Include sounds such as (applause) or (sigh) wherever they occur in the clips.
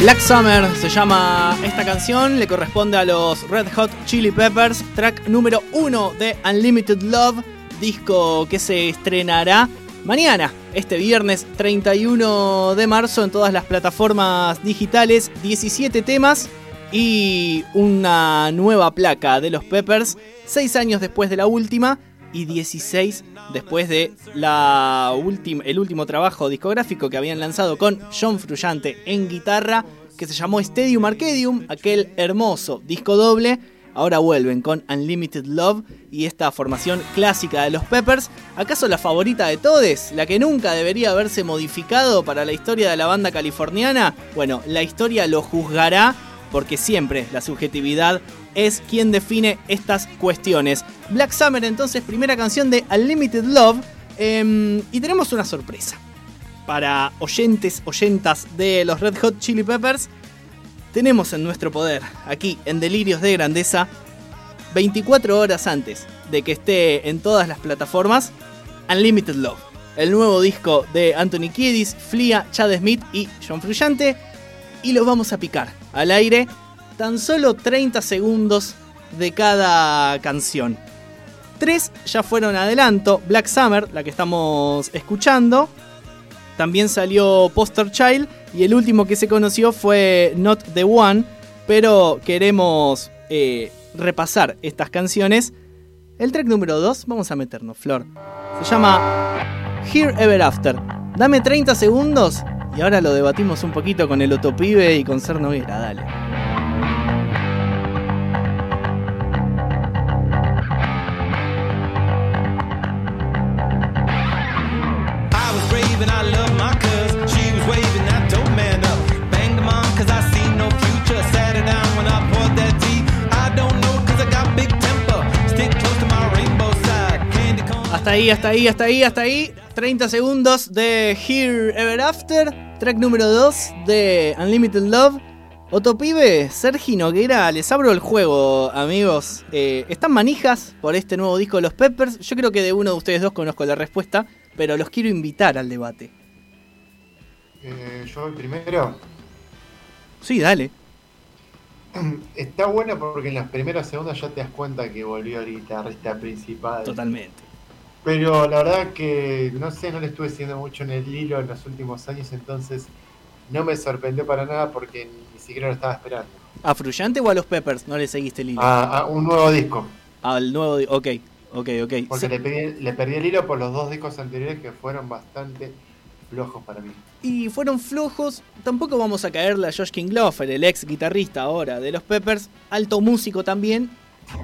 Black Summer se llama esta canción, le corresponde a los Red Hot Chili Peppers, track número 1 de Unlimited Love, disco que se estrenará mañana, este viernes 31 de marzo en todas las plataformas digitales, 17 temas y una nueva placa de los Peppers, 6 años después de la última y 16 después de la el último trabajo discográfico que habían lanzado con John Frusciante en guitarra, que se llamó Stadium Arcadium, aquel hermoso disco doble. Ahora vuelven con Unlimited Love y esta formación clásica de los Peppers. ¿Acaso la favorita de todos? ¿La que nunca debería haberse modificado para la historia de la banda californiana? Bueno, la historia lo juzgará porque siempre la subjetividad es quien define estas cuestiones. Black Summer entonces, primera canción de Unlimited Love. Em, y tenemos una sorpresa. Para oyentes, oyentas de los Red Hot Chili Peppers, tenemos en nuestro poder, aquí en Delirios de Grandeza, 24 horas antes de que esté en todas las plataformas, Unlimited Love. El nuevo disco de Anthony Kiedis, Flia, Chad Smith y John Frusciante. Y los vamos a picar al aire tan solo 30 segundos de cada canción. Tres ya fueron adelanto, Black Summer, la que estamos escuchando. También salió Poster Child y el último que se conoció fue Not the One, pero queremos eh, repasar estas canciones. El track número 2, vamos a meternos, Flor. Se llama Here Ever After. Dame 30 segundos y ahora lo debatimos un poquito con el Otopibe y con Ser Noguera, dale. Hasta ahí, hasta ahí, hasta ahí, hasta ahí. 30 segundos de Here Ever After. Track número 2 de Unlimited Love. Otopibe, Sergi Noguera, les abro el juego, amigos. Eh, ¿Están manijas por este nuevo disco de los Peppers? Yo creo que de uno de ustedes dos conozco la respuesta, pero los quiero invitar al debate. Eh, ¿Yo voy primero? Sí, dale. Está bueno porque en las primeras segundas ya te das cuenta que volvió el guitarrista principal. Totalmente. Pero la verdad que no sé, no le estuve siguiendo mucho en el hilo en los últimos años, entonces no me sorprendió para nada porque ni siquiera lo estaba esperando. ¿A Frullante o a los Peppers no le seguiste el hilo? A, un nuevo disco. Al nuevo disco, ok, ok, ok. Porque le, perdí el hilo por los dos discos anteriores que fueron bastante flojos para mí. Y fueron flojos, tampoco vamos a caerle a Josh Kinglofer, el ex guitarrista ahora de los Peppers, alto músico también.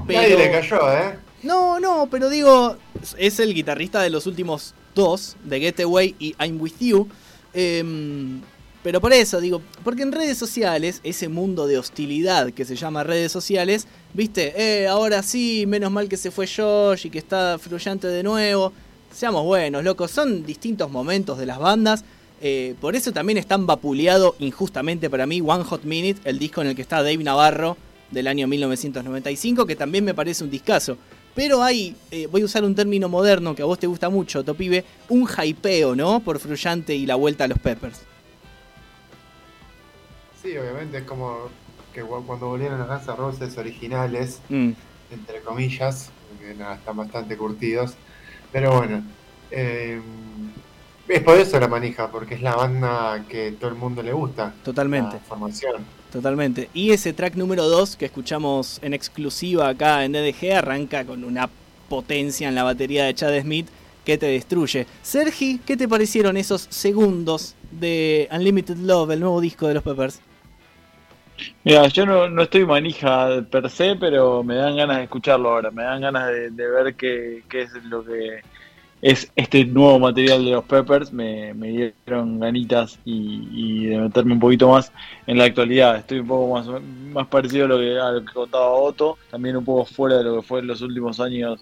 Pero... Nadie le cayó, ¿eh? No, no, pero digo, es el guitarrista de los últimos dos, de Getaway y I'm With You. Em, pero por eso digo, porque en redes sociales, ese mundo de hostilidad que se llama redes sociales, viste, eh, ahora sí, menos mal que se fue Josh y que está fluyente de nuevo. Seamos buenos, locos, son distintos momentos de las bandas. Eh, por eso también es tan vapuleado injustamente para mí One Hot Minute, el disco en el que está Dave Navarro del año 1995, que también me parece un discazo. Pero hay, eh, voy a usar un término moderno que a vos te gusta mucho, Topibe, un hypeo, ¿no? Por Frullante y la vuelta a los Peppers. Sí, obviamente es como que cuando volvieron los Guns N' Roses originales, mm. entre comillas, que están bastante curtidos. Pero bueno, eh, es por eso la manija, porque es la banda que todo el mundo le gusta. Totalmente. La formación. Totalmente. Y ese track número 2 que escuchamos en exclusiva acá en DDG arranca con una potencia en la batería de Chad Smith que te destruye. Sergi, ¿qué te parecieron esos segundos de Unlimited Love, el nuevo disco de los Peppers? Mira, yo no, estoy manija per se, pero me dan ganas de escucharlo ahora, me dan ganas de, ver qué, qué es lo que es este nuevo material de los Peppers, me, dieron ganitas y, de meterme un poquito más en la actualidad. Estoy un poco más, más parecido a lo, que, a lo que contaba Otto, también un poco fuera de lo que fue en los últimos años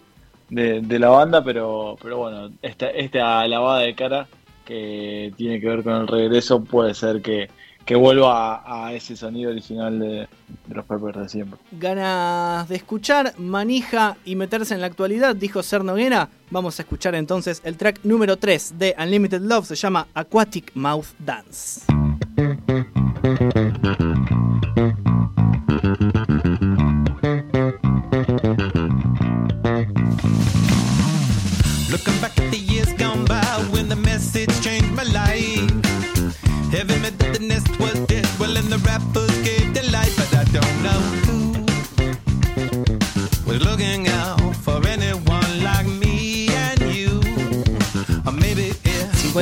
de, la banda, pero, pero bueno, esta, esta lavada de cara que tiene que ver con el regreso puede ser que, que vuelva a, ese sonido original de, los Peppers de siempre. Ganas de escuchar, manija y meterse en la actualidad, dijo Ser Noguera. Vamos a escuchar entonces el track número 3 de Unlimited Love, se llama Aquatic Mouth Dance.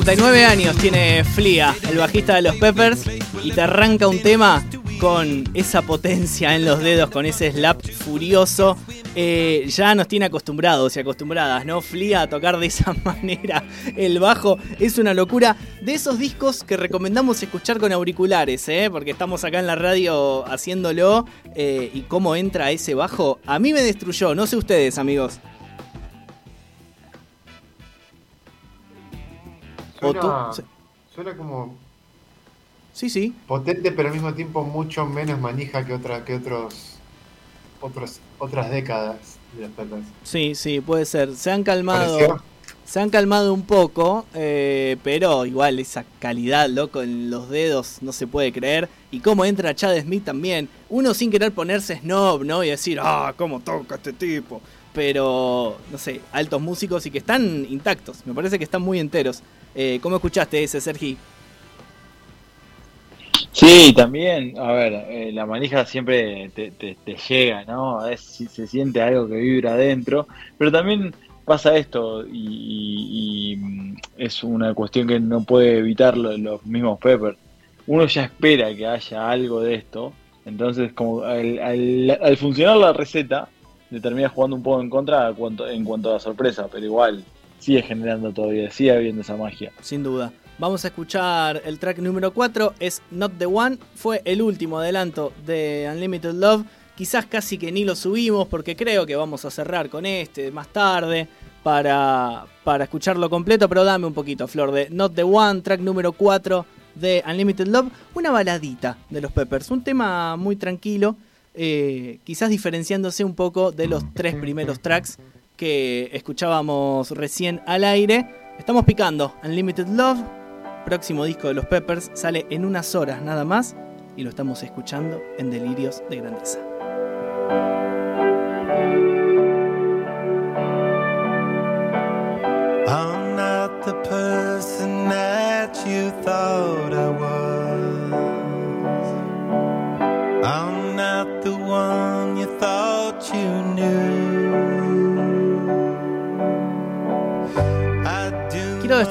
59 años tiene Flia, el bajista de los Peppers, y te arranca un tema con esa potencia en los dedos, con ese slap furioso. Eh, ya nos tiene acostumbrados y acostumbradas, ¿no? Flia a tocar de esa (laughs) manera el bajo es una locura. De esos discos que recomendamos escuchar con auriculares, ¿eh? Porque estamos acá en la radio haciéndolo eh, y cómo entra ese bajo, a mí me destruyó, no sé ustedes, amigos. Suena, como. Sí, sí. Potente, pero al mismo tiempo mucho menos manija que, otra, que otros, otros. Otras décadas de las Sí, sí, puede ser. Se han calmado. Se han calmado un poco, eh, pero igual esa calidad, loco, en los dedos no se puede creer. Y cómo entra Chad Smith también. Uno sin querer ponerse snob, ¿no? Y decir, ah, cómo toca este tipo. Pero, no sé, altos músicos y que están intactos. Me parece que están muy enteros. Eh, ¿Cómo escuchaste ese, Sergi? Sí, también, a ver, eh, la manija siempre te, llega, ¿no? Es, se siente algo que vibra adentro, pero también pasa esto y, mm, es una cuestión que no puede evitar los, mismos Peppers. Uno ya espera que haya algo de esto, entonces como al, funcionar la receta, le termina jugando un poco en contra en cuanto a la sorpresa, pero igual sigue generando todavía, sigue habiendo esa magia. Sin duda. Vamos a escuchar el track número 4, es Not the One, fue el último adelanto de Unlimited Love. Quizás casi que ni lo subimos porque creo que vamos a cerrar con este más tarde para, para escucharlo completo, pero dame un poquito, Flor, de Not the One, track número 4 de Unlimited Love, una baladita de los Peppers, un tema muy tranquilo, eh, quizás diferenciándose un poco de los tres primeros tracks que escuchábamos recién al aire. Estamos picando Unlimited Love, próximo disco de los Peppers, sale en unas horas nada más y lo estamos escuchando en Delirios de Grandeza.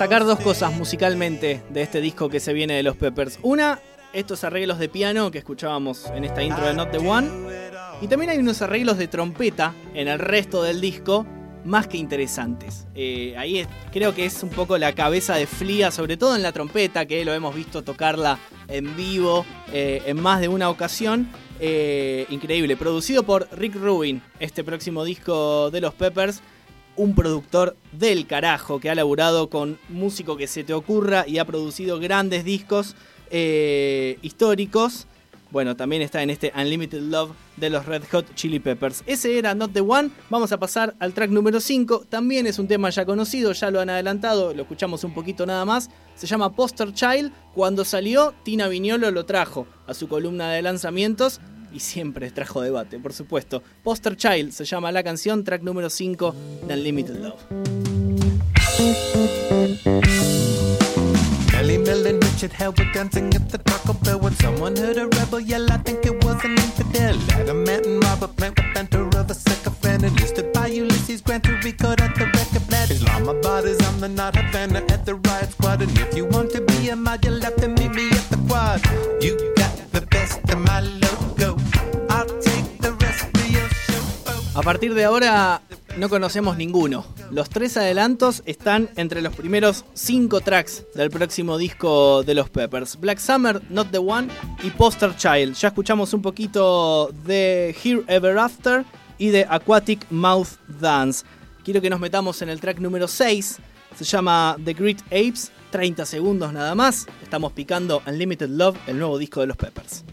Destacar dos cosas musicalmente de este disco que se viene de los Peppers. Una, estos arreglos de piano que escuchábamos en esta intro de Not the One. Y también hay unos arreglos de trompeta en el resto del disco más que interesantes. Eh, ahí creo que es un poco la cabeza de Flia, sobre todo en la trompeta, que lo hemos visto tocarla en vivo eh, en más de una ocasión. Eh, increíble, producido por Rick Rubin, este próximo disco de los Peppers un productor del carajo que ha laburado con músico que se te ocurra y ha producido grandes discos eh, históricos. Bueno, también está en este Unlimited Love de los Red Hot Chili Peppers. Ese era Not the One. Vamos a pasar al track número 5. También es un tema ya conocido, ya lo han adelantado, lo escuchamos un poquito nada más. Se llama Poster Child. Cuando salió, Tina Viñolo lo trajo a su columna de lanzamientos y siempre trajo debate, por supuesto. Poster Child se llama la canción, track número 5 de Unlimited Love. The if you want to be a you'll the quad. A partir de ahora no conocemos ninguno. Los tres adelantos están entre los primeros cinco tracks del próximo disco de los Peppers. Black Summer, Not the One y Poster Child. Ya escuchamos un poquito de Here Ever After y de Aquatic Mouth Dance. Quiero que nos metamos en el track número 6. Se llama The Great Apes. 30 segundos nada más. Estamos picando Unlimited Love, el nuevo disco de los Peppers.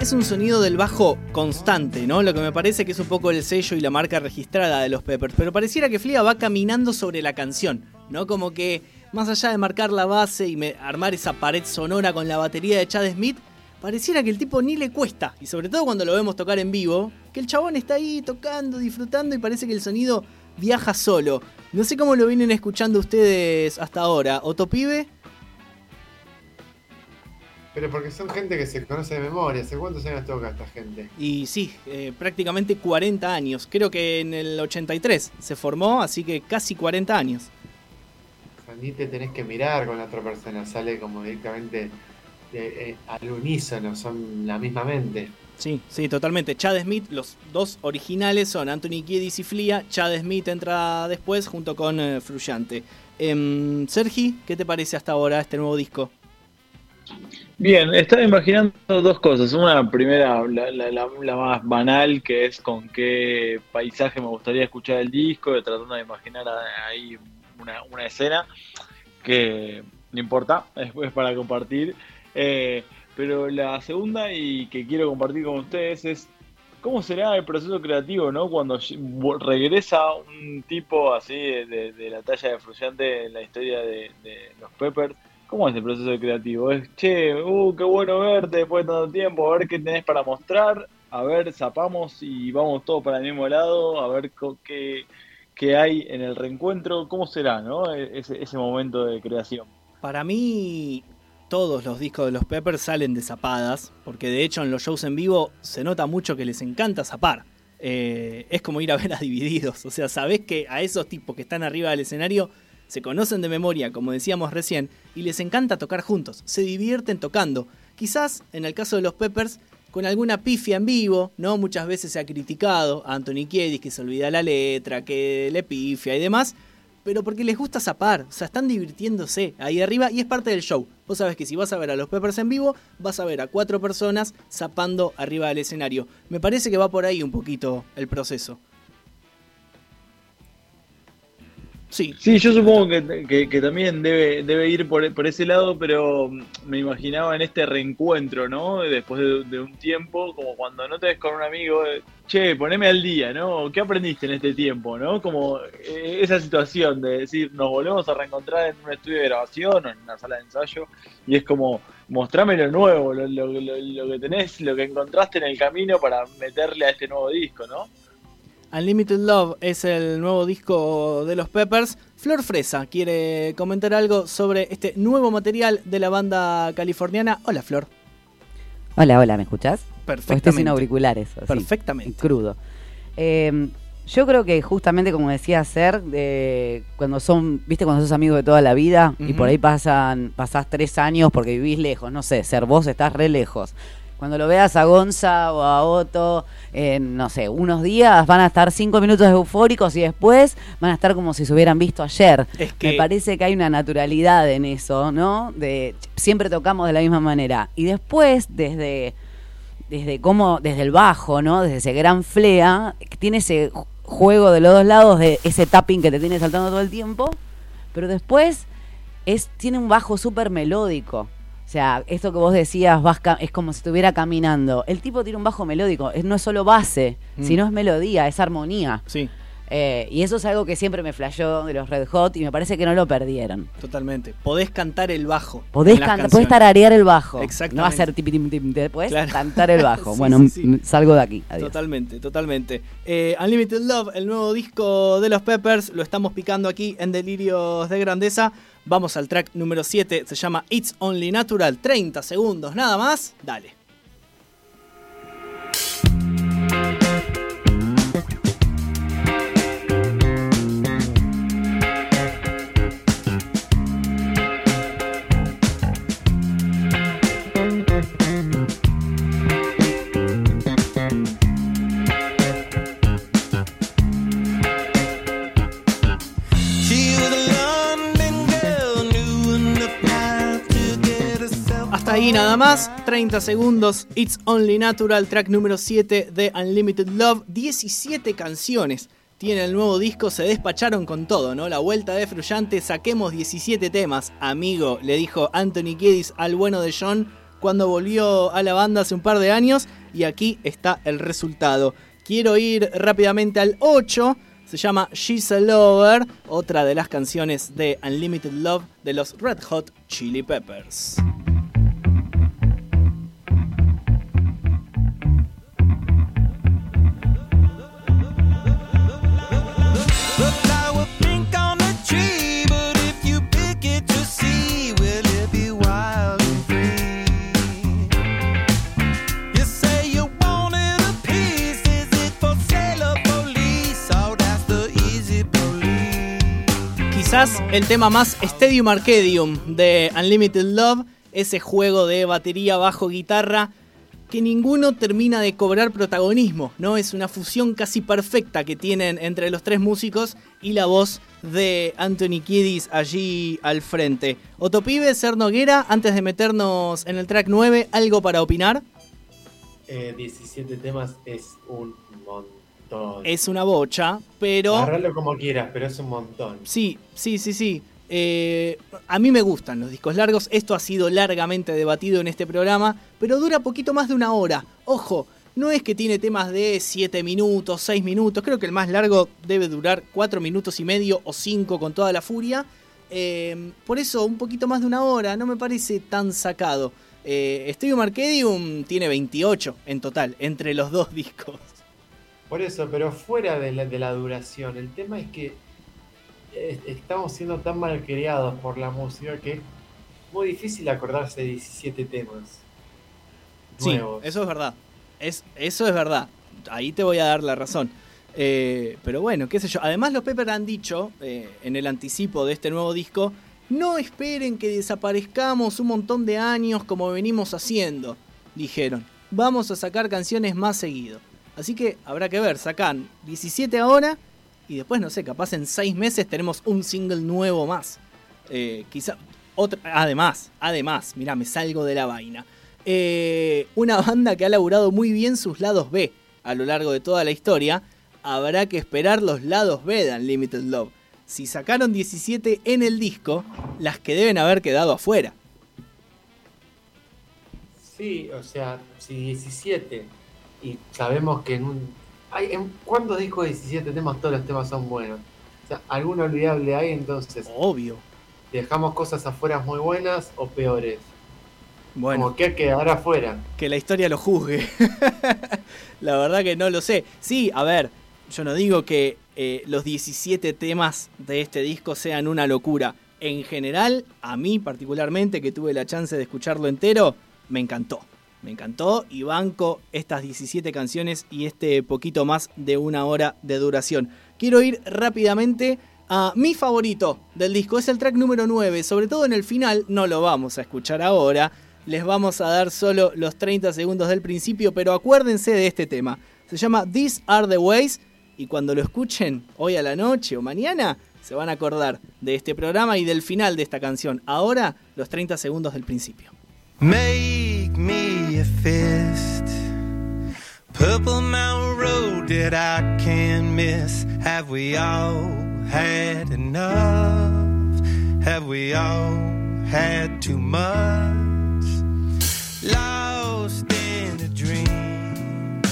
Es un sonido del bajo constante, ¿no? Lo que me parece que es un poco el sello y la marca registrada de los Peppers. Pero pareciera que Flia va caminando sobre la canción, ¿no? Como que más allá de marcar la base y armar esa pared sonora con la batería de Chad Smith, pareciera que el tipo ni le cuesta, y sobre todo cuando lo vemos tocar en vivo, que el chabón está ahí tocando, disfrutando y parece que el sonido viaja solo. No sé cómo lo vienen escuchando ustedes hasta ahora. ¿Otopibe? Pero porque son gente que se conoce de memoria. ¿Hace cuántos años toca esta gente? Y sí, eh, prácticamente 40 años. Creo que en el 83 se formó, así que casi 40 años. ni te tenés que mirar con la otra persona, sale como directamente eh, al unísono, son la misma mente. Sí, sí, totalmente. Chad Smith, los dos originales son Anthony Kiedis y Flia. Chad Smith entra después junto con eh, Fruyante. Em, Sergi, ¿qué te parece hasta ahora este nuevo disco? Bien, estaba imaginando dos cosas. Una primera, la, más banal, que es con qué paisaje me gustaría escuchar el disco, tratando de imaginar ahí una, una escena que no importa, es para compartir. Eh, pero la segunda y que quiero compartir con ustedes es cómo será el proceso creativo, ¿no? Cuando regresa un tipo así de, la talla de Fruyante en la historia de, los Peppers. ¿Cómo es el proceso creativo? Es, che, uh, qué bueno verte después de tanto tiempo, a ver qué tenés para mostrar, a ver, zapamos y vamos todos para el mismo lado, a ver qué, qué hay en el reencuentro, ¿cómo será, no? E-, ese, ese momento de creación. Para mí, todos los discos de los Peppers salen de zapadas, porque de hecho en los shows en vivo se nota mucho que les encanta zapar. Eh, es como ir a ver a Divididos, o sea, sabés que a esos tipos que están arriba del escenario se conocen de memoria, como decíamos recién, y les encanta tocar juntos, se divierten tocando. Quizás, en el caso de los Peppers, con alguna pifia en vivo, ¿no? Muchas veces se ha criticado a Anthony Kiedis que se olvida la letra, que le pifia y demás, pero porque les gusta zapar, o sea, están divirtiéndose ahí arriba y es parte del show. Vos sabés que si vas a ver a los Peppers en vivo, vas a ver a cuatro personas zapando arriba del escenario. Me parece que va por ahí un poquito el proceso. Sí. Sí, yo supongo que, también debe, debe ir por, ese lado, pero me imaginaba en este reencuentro, ¿no? Después de, un tiempo, como cuando no te ves con un amigo, che, poneme al día, ¿no? ¿Qué aprendiste en este tiempo, ¿no? Como eh, esa situación de decir, nos volvemos a reencontrar en un estudio de grabación o en una sala de ensayo, y es como, mostrame lo nuevo, lo, lo, lo que tenés, lo que encontraste en el camino para meterle a este nuevo disco, ¿no? Unlimited Love es el nuevo disco de los Peppers. Flor Fresa quiere comentar algo sobre este nuevo material de la banda californiana. Hola, Flor. Hola, hola, ¿me escuchás? Perfectamente. Estoy sin auriculares. Perfectamente. Crudo. Em, yo creo que justamente como decía Ser, cuando son, viste, cuando sos amigos de toda la vida y por ahí pasan, pasás tres años porque vivís lejos, no sé, Ser vos estás re lejos. Cuando lo veas a Gonza o a Otto, en, no sé, unos días van a estar cinco minutos eufóricos y después van a estar como si se hubieran visto ayer. Me parece que hay una naturalidad en eso, ¿no? De siempre tocamos de la misma manera. Y después, desde, desde cómo, desde el bajo, ¿no? Desde ese gran flea, tiene ese juego de los dos lados, de ese tapping que te tiene saltando todo el tiempo, pero después es, tiene un bajo súper melódico. O sea, esto que vos decías vas es como si estuviera caminando. El tipo tiene un bajo melódico, no es solo base, mm. sino es melodía, es armonía. Sí. Eh, y eso es algo que siempre me flashó de los Red Hot y me parece que no lo perdieron. Totalmente. Podés cantar el bajo. Podés, podés tararear el bajo. Exactamente. No va a ser tipi Podés cantar el bajo. (laughs) bueno, salgo de aquí. Totalmente, totalmente. Eh, Unlimited Love, el nuevo disco de los Peppers, lo estamos picando aquí en Delirios de Grandeza. Vamos al track número 7, se llama It's Only Natural, 30 segundos nada más, dale. Ahí nada más, 30 segundos, It's Only Natural, track número 7 de Unlimited Love, 17 canciones. Tiene el nuevo disco, se despacharon con todo, ¿no? La vuelta de Fruyante, saquemos 17 temas. Amigo, le dijo Anthony Kiedis al bueno de John cuando volvió a la banda hace un par de años y aquí está el resultado. Quiero ir rápidamente al 8, se llama She's a Lover, otra de las canciones de Unlimited Love de los Red Hot Chili Peppers. El tema más Stadium Arcadium de Unlimited Love, ese juego de batería bajo guitarra que ninguno termina de cobrar protagonismo, ¿no? Es una fusión casi perfecta que tienen entre los tres músicos y la voz de Anthony Kiedis allí al frente. Otopibe, Ser Noguera, antes de meternos en el track 9, ¿algo para opinar? 17 eh, temas es un montón. Es una bocha, pero. Agarrarlo como quieras, pero es un montón. Sí, sí, sí, sí. Eh, a mí me gustan los discos largos. Esto ha sido largamente debatido en este programa, pero dura poquito más de una hora. Ojo, no es que tiene temas de 7 minutos, 6 minutos. Creo que el más largo debe durar 4 minutos y medio o 5 con toda la furia. Eh, por eso, un poquito más de una hora. No me parece tan sacado. Eh, Stadium Arcadium tiene 28 en total, entre los dos (laughs) discos. Por eso, pero fuera de la, duración, el tema es que eh, estamos siendo tan mal criados por la música que es muy difícil acordarse de 17 temas. Sí, eso es verdad. Es, eso es verdad. Ahí te voy a dar la razón. Eh, pero bueno, qué sé yo. Además, los Pepper han dicho eh, en el anticipo de este nuevo disco: no esperen que desaparezcamos un montón de años como venimos haciendo. Dijeron: vamos a sacar canciones más seguido. Así que habrá que ver, sacan 17 ahora y después, no sé, capaz en 6 meses tenemos un single nuevo más. Eh, quizá, otra, además, además, mira, me salgo de la vaina. Eh, una banda que ha laburado muy bien sus lados B a lo largo de toda la historia. Habrá que esperar los lados B de Unlimited Love. Si sacaron 17 en el disco, las que deben haber quedado afuera. Sí, o sea, si 17 y sabemos que en un... Hay, ¿En cuántos discos de 17 temas todos los temas son buenos? O sea, ¿alguno olvidable hay entonces? Obvio. ¿Dejamos cosas afuera muy buenas o peores? Bueno. Como que quedar afuera. Que la historia lo juzgue. (laughs) la verdad que no lo sé. Sí, a ver, yo no digo que eh, los 17 temas de este disco sean una locura. En general, a mí particularmente, que tuve la chance de escucharlo entero, me encantó. Me encantó y banco estas 17 canciones y este poquito más de una hora de duración. Quiero ir rápidamente a mi favorito del disco, es el track número 9, sobre todo en el final, no lo vamos a escuchar ahora, les vamos a dar solo los 30 segundos del principio, pero acuérdense de este tema. Se llama These Are the Ways y cuando lo escuchen hoy a la noche o mañana, se van a acordar de este programa y del final de esta canción. Ahora, los 30 segundos del principio. Make me a fist. Purple Mountain Road that I can't miss. Have we all had enough? Have we all had too much? Lost in a dream.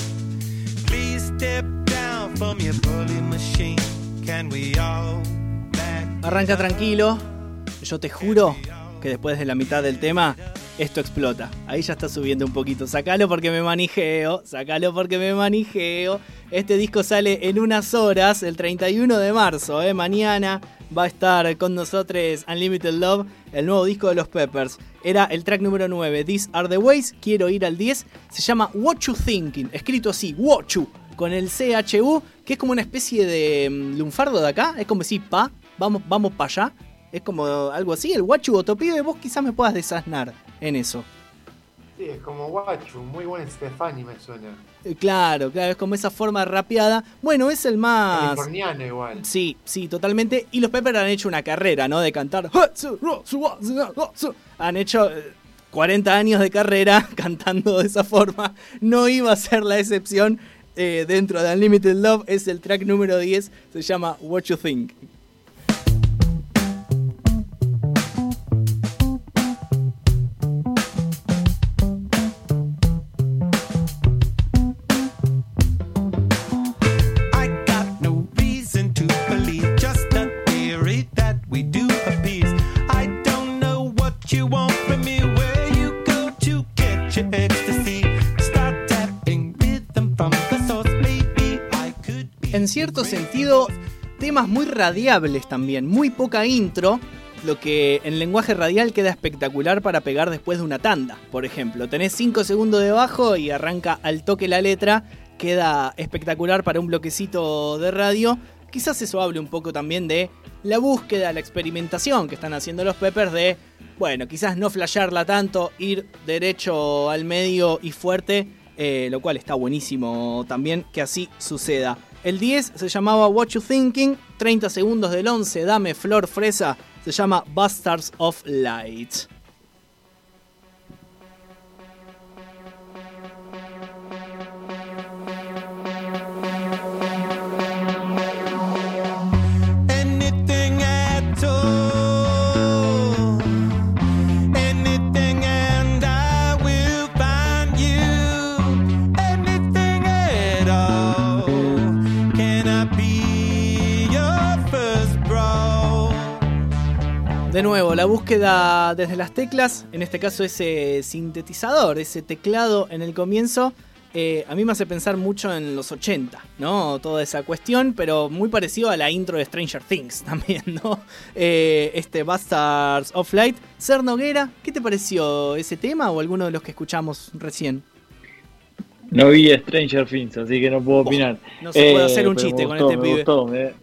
Please step down from your bully machine. Can we all Arranca tranquilo. Yo te juro que después de la mitad del tema esto explota. Ahí ya está subiendo un poquito. Sacalo porque me manijeo. Sacalo porque me manijeo. Este disco sale en unas horas, el 31 de marzo. ¿eh? Mañana va a estar con nosotros Unlimited Love, el nuevo disco de los Peppers. Era el track número 9, These Are the Ways. Quiero ir al 10. Se llama What You Thinking. Escrito así, What You. Con el CHU, que es como una especie de mm, lunfardo de acá. Es como decir, pa, vamos, vamos para allá. Es como algo así. El Wachu Otopibe, vos quizás me puedas desasnar en eso. Sí, es como Guachu, muy buen Stefani me suena. Eh, claro, claro, es como esa forma rapeada. Bueno, es el más. Californiano igual. Sí, sí, totalmente. Y los Pepper han hecho una carrera, ¿no? De cantar. Han hecho. Eh, 40 años de carrera (laughs) cantando de esa forma, no iba a ser la excepción eh, dentro de Unlimited Love. Es el track número 10, se llama What You Think. Cierto sentido temas muy radiables también, muy poca intro, lo que en lenguaje radial queda espectacular para pegar después de una tanda. Por ejemplo, tenés 5 segundos de bajo y arranca al toque la letra, queda espectacular para un bloquecito de radio. Quizás eso hable un poco también de la búsqueda, la experimentación que están haciendo los Peppers de, bueno, quizás no flashearla tanto, ir derecho al medio y fuerte, eh, lo cual está buenísimo también que así suceda. El 10 se llamaba What You Thinking, 30 segundos del 11, Dame Flor Fresa, se llama Bastards of Light. La búsqueda desde las teclas, en este caso ese sintetizador, ese teclado en el comienzo, eh, a mí me hace pensar mucho en los 80, ¿no? Toda esa cuestión, pero muy parecido a la intro de Stranger Things (laughs) también, ¿no? Eh, este Bastards of Light. Ser Noguera, ¿qué te pareció ese tema o alguno de los que escuchamos recién? No vi Stranger Things, así que no puedo oh, opinar. no se puede hacer un eh, chiste con este pibe.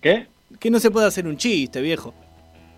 ¿Qué? Que no se puede hacer un chiste, viejo.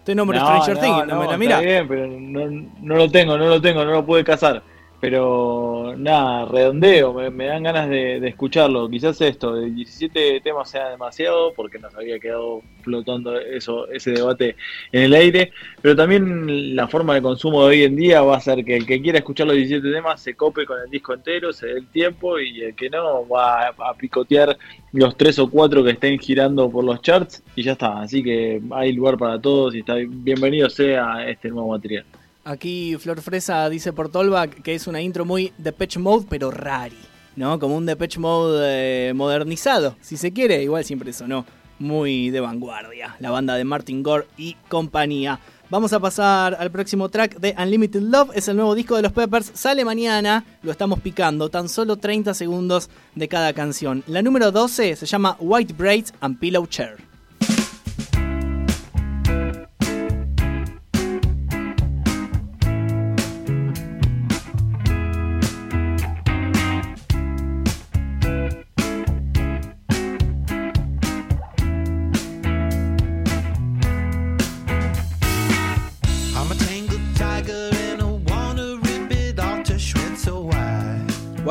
Te nombro Stranger Things, no, me la mira. Está bien, pero no, lo tengo, no lo tengo, no lo pude casar. Pero nada, redondeo, me, dan ganas de, escucharlo. Quizás esto, de 17 temas sea demasiado, porque nos había quedado flotando eso, ese debate en el aire. Pero también la forma de consumo de hoy en día va a ser que el que quiera escuchar los 17 temas se cope con el disco entero, se dé el tiempo, y el que no va a, picotear los tres o cuatro que estén girando por los charts y ya está. Así que hay lugar para todos y está bienvenido sea este nuevo material. Aquí Flor Fresa dice por Tolbach que es una intro muy Depeche Mode, pero rari, ¿no? Como un Depeche Mode eh, modernizado, si se quiere. Igual siempre sonó muy de vanguardia, la banda de Martin Gore y compañía. Vamos a pasar al próximo track de Unlimited Love, es el nuevo disco de los Peppers, sale mañana, lo estamos picando, tan solo 30 segundos de cada canción. La número 12 se llama White Braids and Pillow Chair.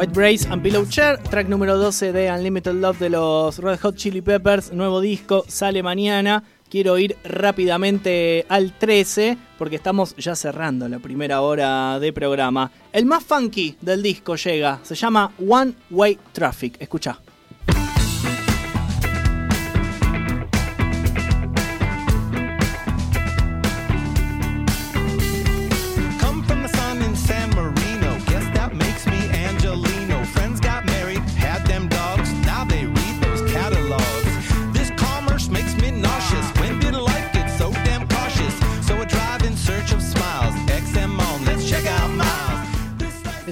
White Brace and Pillow Chair, track número 12 de Unlimited Love de los Red Hot Chili Peppers, nuevo disco, sale mañana. Quiero ir rápidamente al 13 porque estamos ya cerrando la primera hora de programa. El más funky del disco llega, se llama One Way Traffic. Escucha.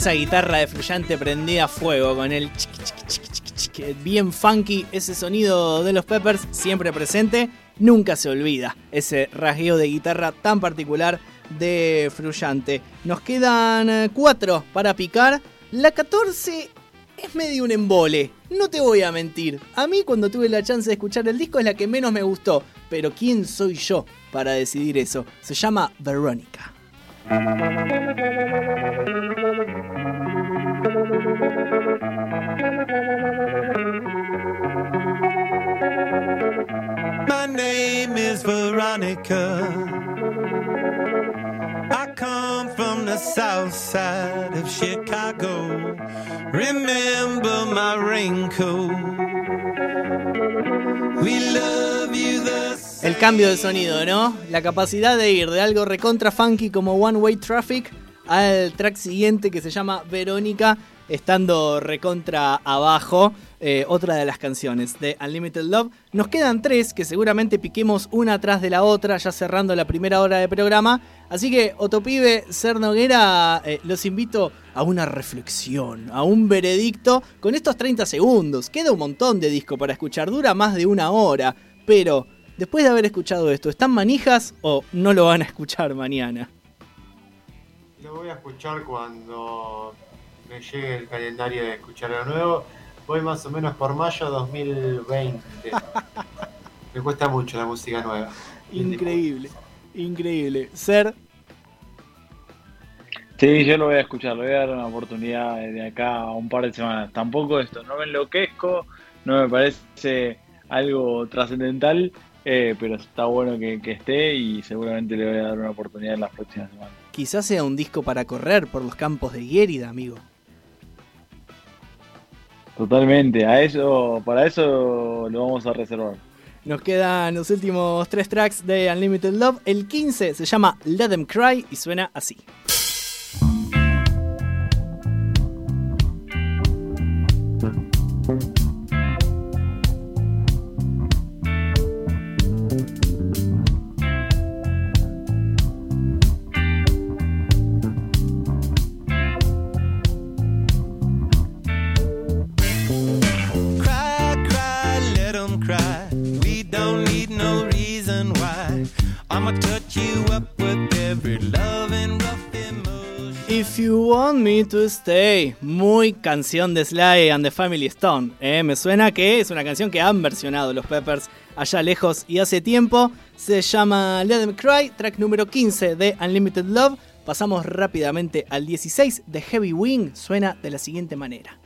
Esa guitarra de fluyante prendida a fuego con el bien funky, ese sonido de los Peppers siempre presente, nunca se olvida ese rasgueo de guitarra tan particular de fluyante. Nos quedan eh, cuatro para picar. La 14 es medio un embole, no te voy a mentir. A mí cuando tuve la chance de escuchar el disco es la que menos me gustó, pero ¿quién soy yo para decidir eso? Se llama Verónica. My name is Veronica. I come from the south side of Chicago. Remember my raincoat. We love you the El cambio de sonido, ¿no? La capacidad de ir de algo recontra funky como One Way Traffic al track siguiente que se llama Verónica, estando recontra abajo. Eh, otra de las canciones de Unlimited Love. Nos quedan tres que seguramente piquemos una atrás de la otra, ya cerrando la primera hora de programa. Así que, Otopibe, Ser Noguera, eh, los invito a una reflexión, a un veredicto con estos 30 segundos. Queda un montón de disco para escuchar, dura más de una hora, pero después de haber escuchado esto, ¿están manijas o no lo van a escuchar mañana? Lo voy a escuchar cuando me llegue el calendario de escuchar lo nuevo Voy más o menos por mayo 2020. (laughs) Me cuesta mucho la música nueva. Increíble, increíble. Ser. Sí, yo lo voy a escuchar, lo voy a dar una oportunidad de acá a un par de semanas. Tampoco esto, no me enloquezco, no me parece algo trascendental, eh, pero está bueno que, que, esté y seguramente le voy a dar una oportunidad en las próximas semanas. Quizás sea un disco para correr por los campos de Guérida, amigo. Totalmente, a eso, para eso lo vamos a reservar. Nos quedan los últimos tres tracks de Unlimited Love. El 15 se llama Let Them Cry y suena así. If You Want Me to Stay, muy canción de Sly and the Family Stone. Eh, me suena que es una canción que han versionado los Peppers allá lejos y hace tiempo. Se llama Let Them Cry, track número 15 de Unlimited Love. Pasamos rápidamente al 16 de Heavy Wing, suena de la siguiente manera.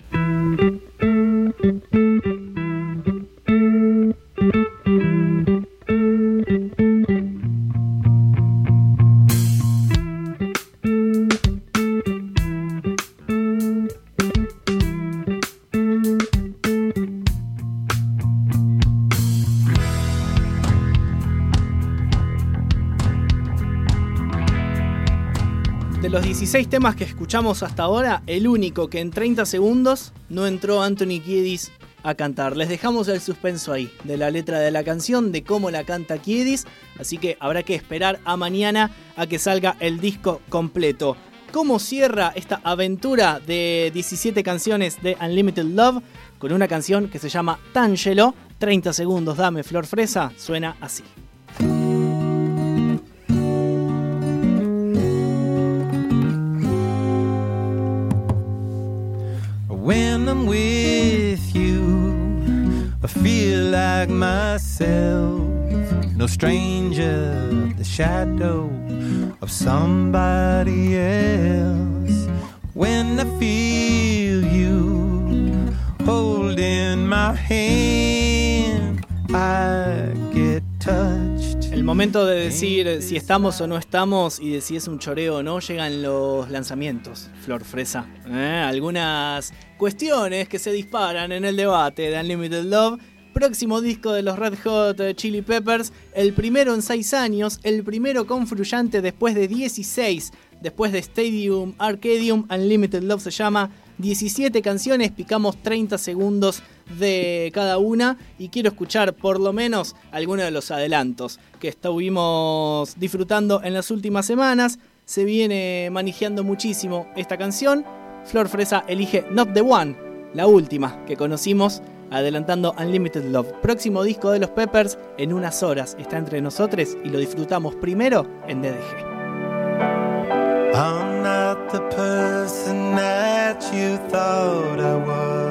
16 temas que escuchamos hasta ahora, el único que en 30 segundos no entró Anthony Kiedis a cantar. Les dejamos el suspenso ahí, de la letra de la canción, de cómo la canta Kiedis, así que habrá que esperar a mañana a que salga el disco completo. ¿Cómo cierra esta aventura de 17 canciones de Unlimited Love? Con una canción que se llama Tangelo, 30 segundos, dame flor fresa, suena así. I'm with you, I feel like myself. No stranger, the shadow of somebody else. When I feel you holding my hand, I get touched. El momento de decir si estamos o no estamos y de si es un choreo o no, llegan los lanzamientos, Flor Fresa. ¿eh? Algunas cuestiones que se disparan en el debate de Unlimited Love. Próximo disco de los Red Hot Chili Peppers, el primero en 6 años, el primero con Fruyante después de 16, después de Stadium Arcadium, Unlimited Love se llama, 17 canciones, picamos 30 segundos de cada una y quiero escuchar por lo menos algunos de los adelantos que estuvimos disfrutando en las últimas semanas. Se viene manejando muchísimo esta canción. Flor Fresa elige Not the One, la última que conocimos, adelantando Unlimited Love. Próximo disco de los Peppers en unas horas está entre nosotros y lo disfrutamos primero en DDG. that you thought I was.